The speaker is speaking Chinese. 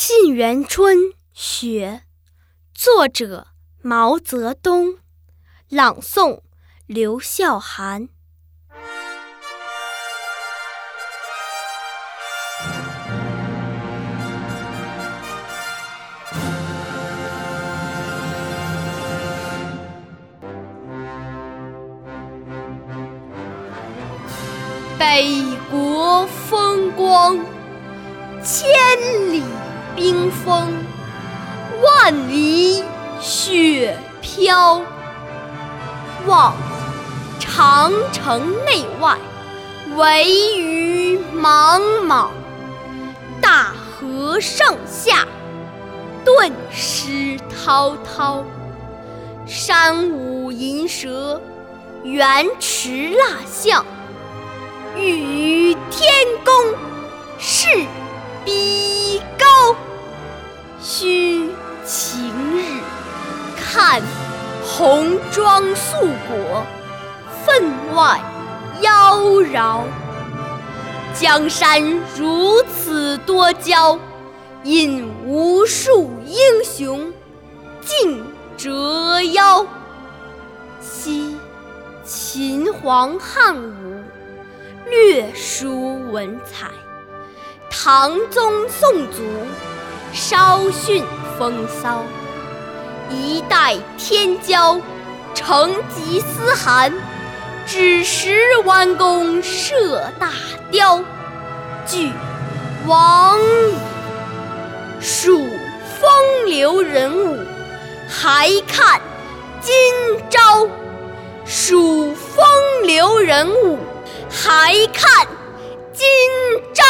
沁园春·雪，作者毛泽东，朗诵刘孝涵。北国风光，千里。冰封，万里雪飘。望长城内外，惟余莽莽；大河上下，顿失滔滔。山舞银蛇，原驰蜡象，欲与天公试看红装素裹，分外妖娆。江山如此多娇，引无数英雄竞折腰。惜秦皇汉武，略输文采；唐宗宋祖。稍逊风骚，一代天骄，成吉思汗，只识弯弓射大雕。俱往矣，数风流人物，还看今朝。数风流人物，还看今朝。